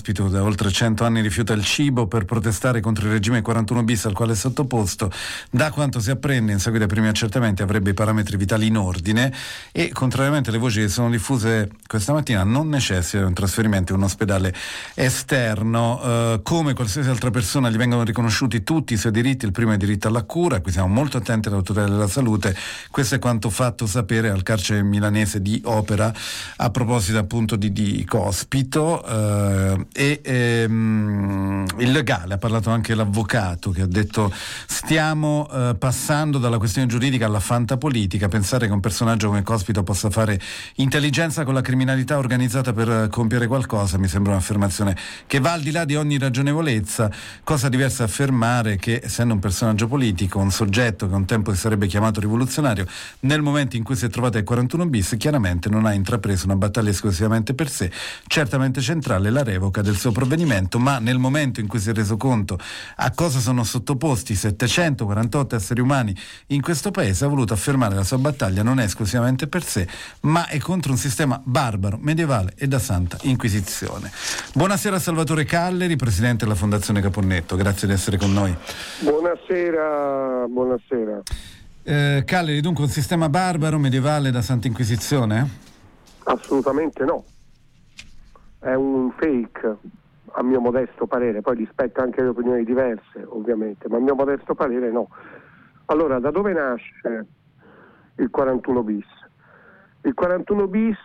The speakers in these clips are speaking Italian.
ospito da oltre 100 anni rifiuta il cibo per protestare contro il regime 41 bis al quale è sottoposto. Da quanto si apprende, in seguito ai primi accertamenti, avrebbe i parametri vitali in ordine e, contrariamente alle voci che sono diffuse questa mattina, non necessita di un trasferimento in un ospedale esterno. Eh, come qualsiasi altra persona gli vengono riconosciuti tutti i suoi diritti, il primo è il diritto alla cura, qui siamo molto attenti alla tutela della salute. Questo è quanto fatto sapere al carcere milanese di Opera a proposito appunto di, di Cospito eh, e ehm, il legale, ha parlato anche l'avvocato che ha detto stiamo eh, passando dalla questione giuridica alla fantapolitica, pensare che un personaggio come Cospito possa fare intelligenza con la criminalità organizzata per eh, compiere qualcosa mi sembra un'affermazione che va al di là di ogni ragionevolezza, cosa diversa affermare che essendo un personaggio politico, un soggetto che un tempo si sarebbe chiamato rivoluzionario, nel momento in cui si è trovato ai 41 bis chiaramente non ha intrapreso una battaglia esclusivamente per sé, certamente centrale la revoca del suo provvedimento, ma nel momento in cui si è reso conto a cosa sono sottoposti 748 esseri umani in questo paese, ha voluto affermare la sua battaglia non è esclusivamente per sé, ma è contro un sistema barbaro, medievale e da santa inquisizione. Buonasera Salvatore Calleri, presidente della Fondazione Caponnetto, grazie di essere con noi. Buonasera, buonasera. Eh, Calleri, dunque un sistema barbaro, medievale da santa inquisizione? Assolutamente no. È un fake, a mio modesto parere, poi rispetto anche le opinioni diverse, ovviamente, ma a mio modesto parere no. Allora, da dove nasce il 41 bis? Il 41 bis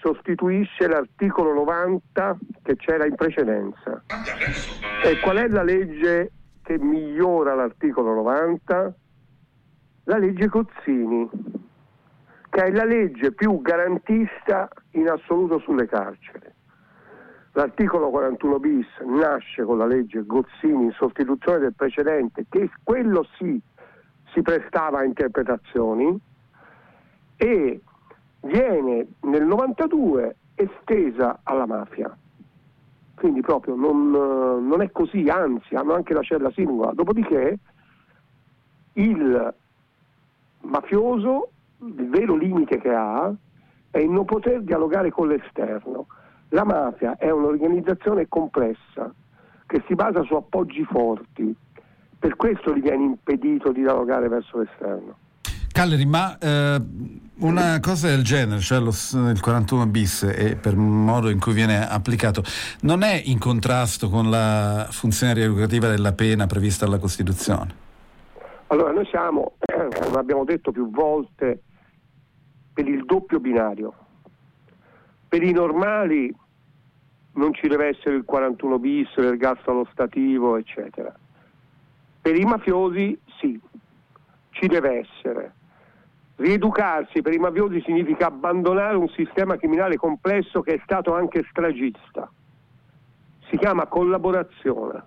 sostituisce l'articolo 90 che c'era in precedenza. E qual è la legge che migliora l'articolo 90? La legge Cozzini che è la legge più garantista in assoluto sulle carceri. L'articolo 41 bis nasce con la legge Gozzini in sostituzione del precedente, che quello sì si prestava a interpretazioni, e viene nel 92 estesa alla mafia. Quindi proprio non, non è così, anzi hanno anche la cella singola. Dopodiché il mafioso il vero limite che ha è il non poter dialogare con l'esterno. La mafia è un'organizzazione complessa che si basa su appoggi forti, per questo gli viene impedito di dialogare verso l'esterno. Calleri, ma eh, una cosa del genere, cioè lo, il 41 bis e per il modo in cui viene applicato, non è in contrasto con la funzione rieducativa della pena prevista dalla Costituzione? Allora, noi siamo, come abbiamo detto più volte, per il doppio binario. Per i normali non ci deve essere il 41 bis, l'ergastolo stativo, eccetera. Per i mafiosi sì, ci deve essere. Rieducarsi per i mafiosi significa abbandonare un sistema criminale complesso che è stato anche stragista. Si chiama collaborazione.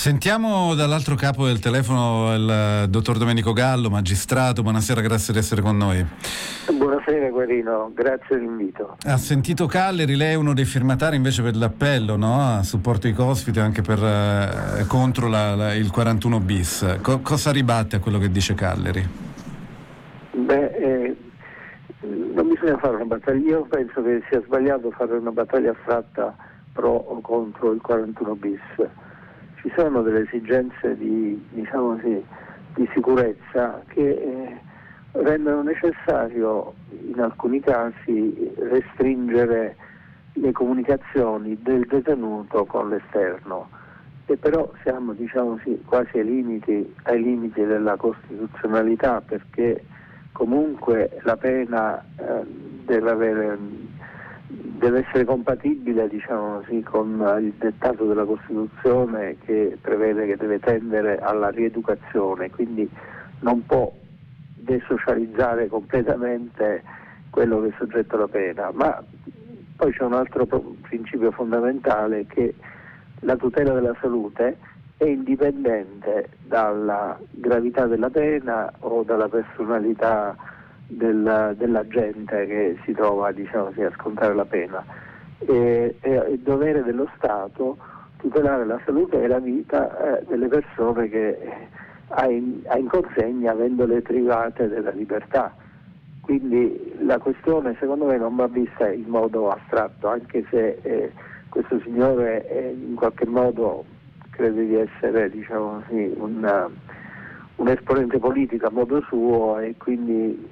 Sentiamo dall'altro capo del telefono il dottor Domenico Gallo, magistrato. Buonasera, grazie di essere con noi. Buonasera Guarino, grazie dell'invito. Ha sentito Calleri, lei è uno dei firmatari invece per l'appello no? a supporto di Cospito e anche per, eh, contro la, la, il 41 bis. Co- cosa ribatte a quello che dice Calleri? Beh, eh, non bisogna fare una battaglia, io penso che sia sbagliato fare una battaglia astratta pro o contro il 41 bis ci sono delle esigenze di, diciamo così, di sicurezza che eh, rendono necessario in alcuni casi restringere le comunicazioni del detenuto con l'esterno. E però siamo diciamo così, quasi ai limiti, ai limiti, della costituzionalità perché comunque la pena eh, deve avere deve essere compatibile diciamo così, con il dettato della Costituzione che prevede che deve tendere alla rieducazione, quindi non può desocializzare completamente quello che è soggetto alla pena, ma poi c'è un altro principio fondamentale che la tutela della salute è indipendente dalla gravità della pena o dalla personalità del, della gente che si trova diciamo, sì, a scontare la pena. E, è dovere dello Stato tutelare la salute e la vita eh, delle persone che ha in, ha in consegna avendole private della libertà. quindi la questione secondo me non va vista in modo astratto, anche se eh, questo signore eh, in qualche modo crede di essere diciamo così, una, un esponente politico a modo suo e quindi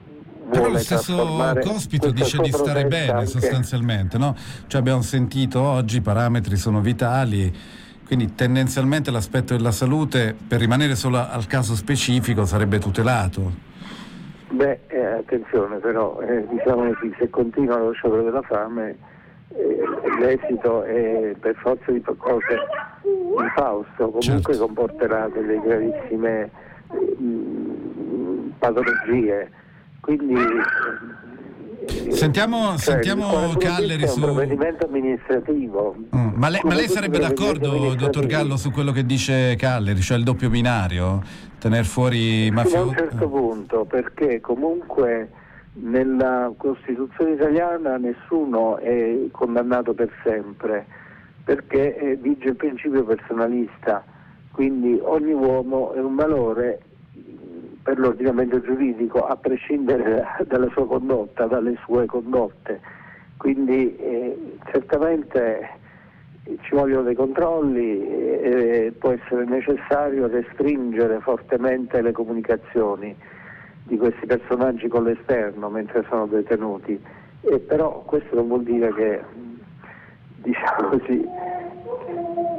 però lo stesso Cospito dice di stare bene anche. sostanzialmente, no? Cioè abbiamo sentito oggi i parametri sono vitali, quindi tendenzialmente l'aspetto della salute per rimanere solo al caso specifico sarebbe tutelato. Beh, eh, attenzione però, eh, diciamo così, se continua lo sciopero della fame eh, l'esito è per forza di cose infausto, comunque certo. comporterà delle gravissime mm, patologie. Quindi Sentiamo, cioè, sentiamo Calleri su... È un provvedimento amministrativo. Mm, ma, lei, ma lei sarebbe d'accordo, dottor Gallo, su quello che dice Calleri, cioè il doppio binario? Tener fuori mafiosi? Fino a un certo eh. punto, perché comunque nella Costituzione italiana nessuno è condannato per sempre, perché eh, vige il principio personalista, quindi ogni uomo è un valore per l'ordinamento giuridico a prescindere dalla sua condotta, dalle sue condotte. Quindi eh, certamente ci vogliono dei controlli e può essere necessario restringere fortemente le comunicazioni di questi personaggi con l'esterno mentre sono detenuti. E però questo non vuol dire che diciamo così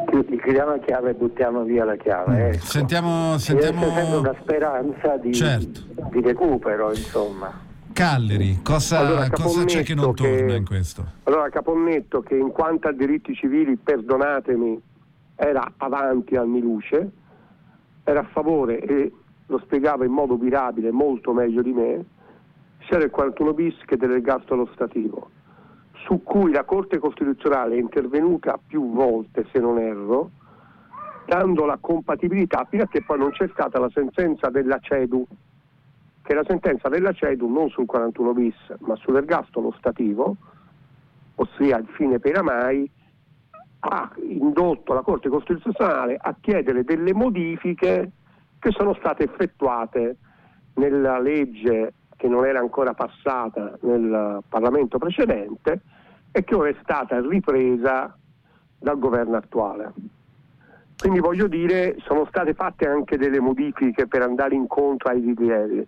chiudiamo la chiave e buttiamo via la chiave. Mm. Ecco. Sentiamo, sentiamo... Una speranza di, certo. di recupero, insomma. Calleri, cosa, allora, cosa c'è che non torna che, in questo? Allora Caponnetto che in quanto a diritti civili, perdonatemi, era avanti anni luce, era a favore e lo spiegava in modo mirabile molto meglio di me, sia del 41 bis che dell'ergastolo stativo su cui la Corte Costituzionale è intervenuta più volte, se non erro, dando la compatibilità fino a che poi non c'è stata la sentenza della CEDU, che la sentenza della CEDU non sul 41 bis ma sull'ergastolo stativo, ossia il fine pena mai, ha indotto la Corte Costituzionale a chiedere delle modifiche che sono state effettuate nella legge che non era ancora passata nel Parlamento precedente e che ora è stata ripresa dal governo attuale. Quindi voglio dire, sono state fatte anche delle modifiche per andare incontro ai rilievi.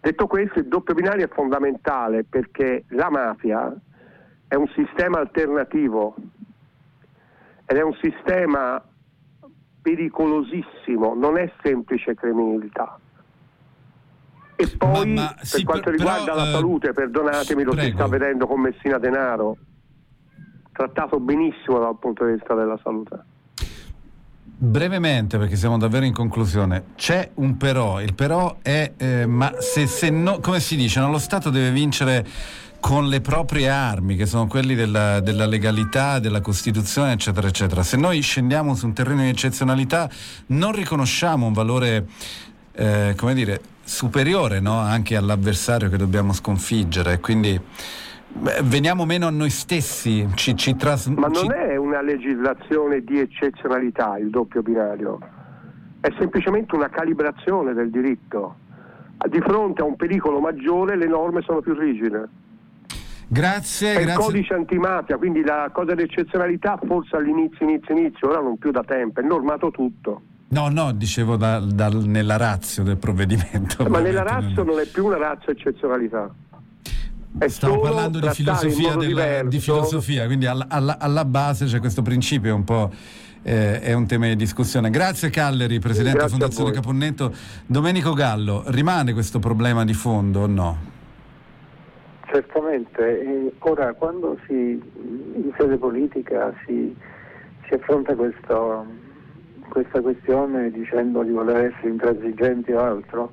Detto questo, il doppio binario è fondamentale perché la mafia è un sistema alternativo ed è un sistema pericolosissimo, non è semplice criminalità. E poi ma, ma, per sì, quanto riguarda però, la eh, salute, perdonatemi, lo prego. si sta vedendo con Messina Denaro, trattato benissimo dal punto di vista della salute. Brevemente, perché siamo davvero in conclusione, c'è un però, il però è, eh, ma se, se no, come si dice, no? lo Stato deve vincere con le proprie armi, che sono quelli della, della, legalità, della Costituzione, eccetera, eccetera. Se noi scendiamo su un terreno di eccezionalità, non riconosciamo un valore, eh, come dire, superiore no? anche all'avversario che dobbiamo sconfiggere. Quindi beh, veniamo meno a noi stessi. Ci, ci tras- Ma non ci... è una legislazione di eccezionalità il doppio binario, è semplicemente una calibrazione del diritto. Di fronte a un pericolo maggiore le norme sono più rigide. Grazie. È grazie. il codice antimafia, quindi la cosa dell'eccezionalità forse all'inizio, inizio, inizio, ora non più da tempo, è normato tutto. No, no, dicevo da, da, nella razza del provvedimento. Ma nella razza non è più una razza eccezionalità. È Stavo parlando di filosofia, della, di filosofia, quindi alla, alla, alla, base c'è questo principio, un po' eh, è un tema di discussione. Grazie Calleri, Presidente della Fondazione Caponnetto. Domenico Gallo, rimane questo problema di fondo o no? Certamente, ora quando si, in sede politica si, si affronta questo questa questione dicendo di voler essere intransigenti o altro,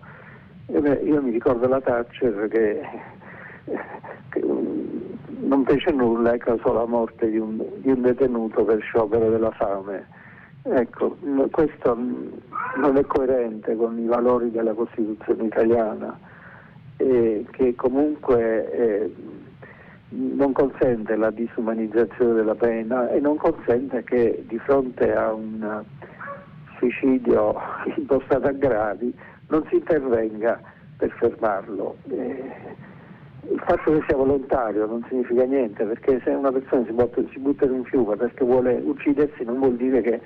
beh, io mi ricordo la Thatcher che, che non fece nulla e causò la morte di un, di un detenuto per sciopero della fame. Ecco, questo non è coerente con i valori della Costituzione italiana, eh, che comunque eh, non consente la disumanizzazione della pena e non consente che di fronte a un suicidio impostato a gravi non si intervenga per fermarlo. Eh, il fatto che sia volontario non significa niente, perché se una persona si butta, si butta in un fiume perché vuole uccidersi non vuol dire che,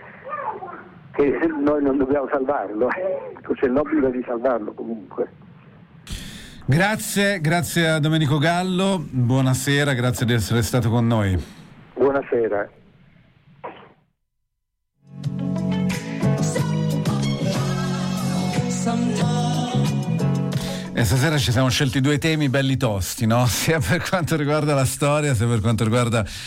che noi non dobbiamo salvarlo, c'è l'obbligo di salvarlo comunque. Grazie, grazie a Domenico Gallo, buonasera, grazie di essere stato con noi. Buonasera. E stasera ci siamo scelti due temi belli tosti, no? sia per quanto riguarda la storia, sia per quanto riguarda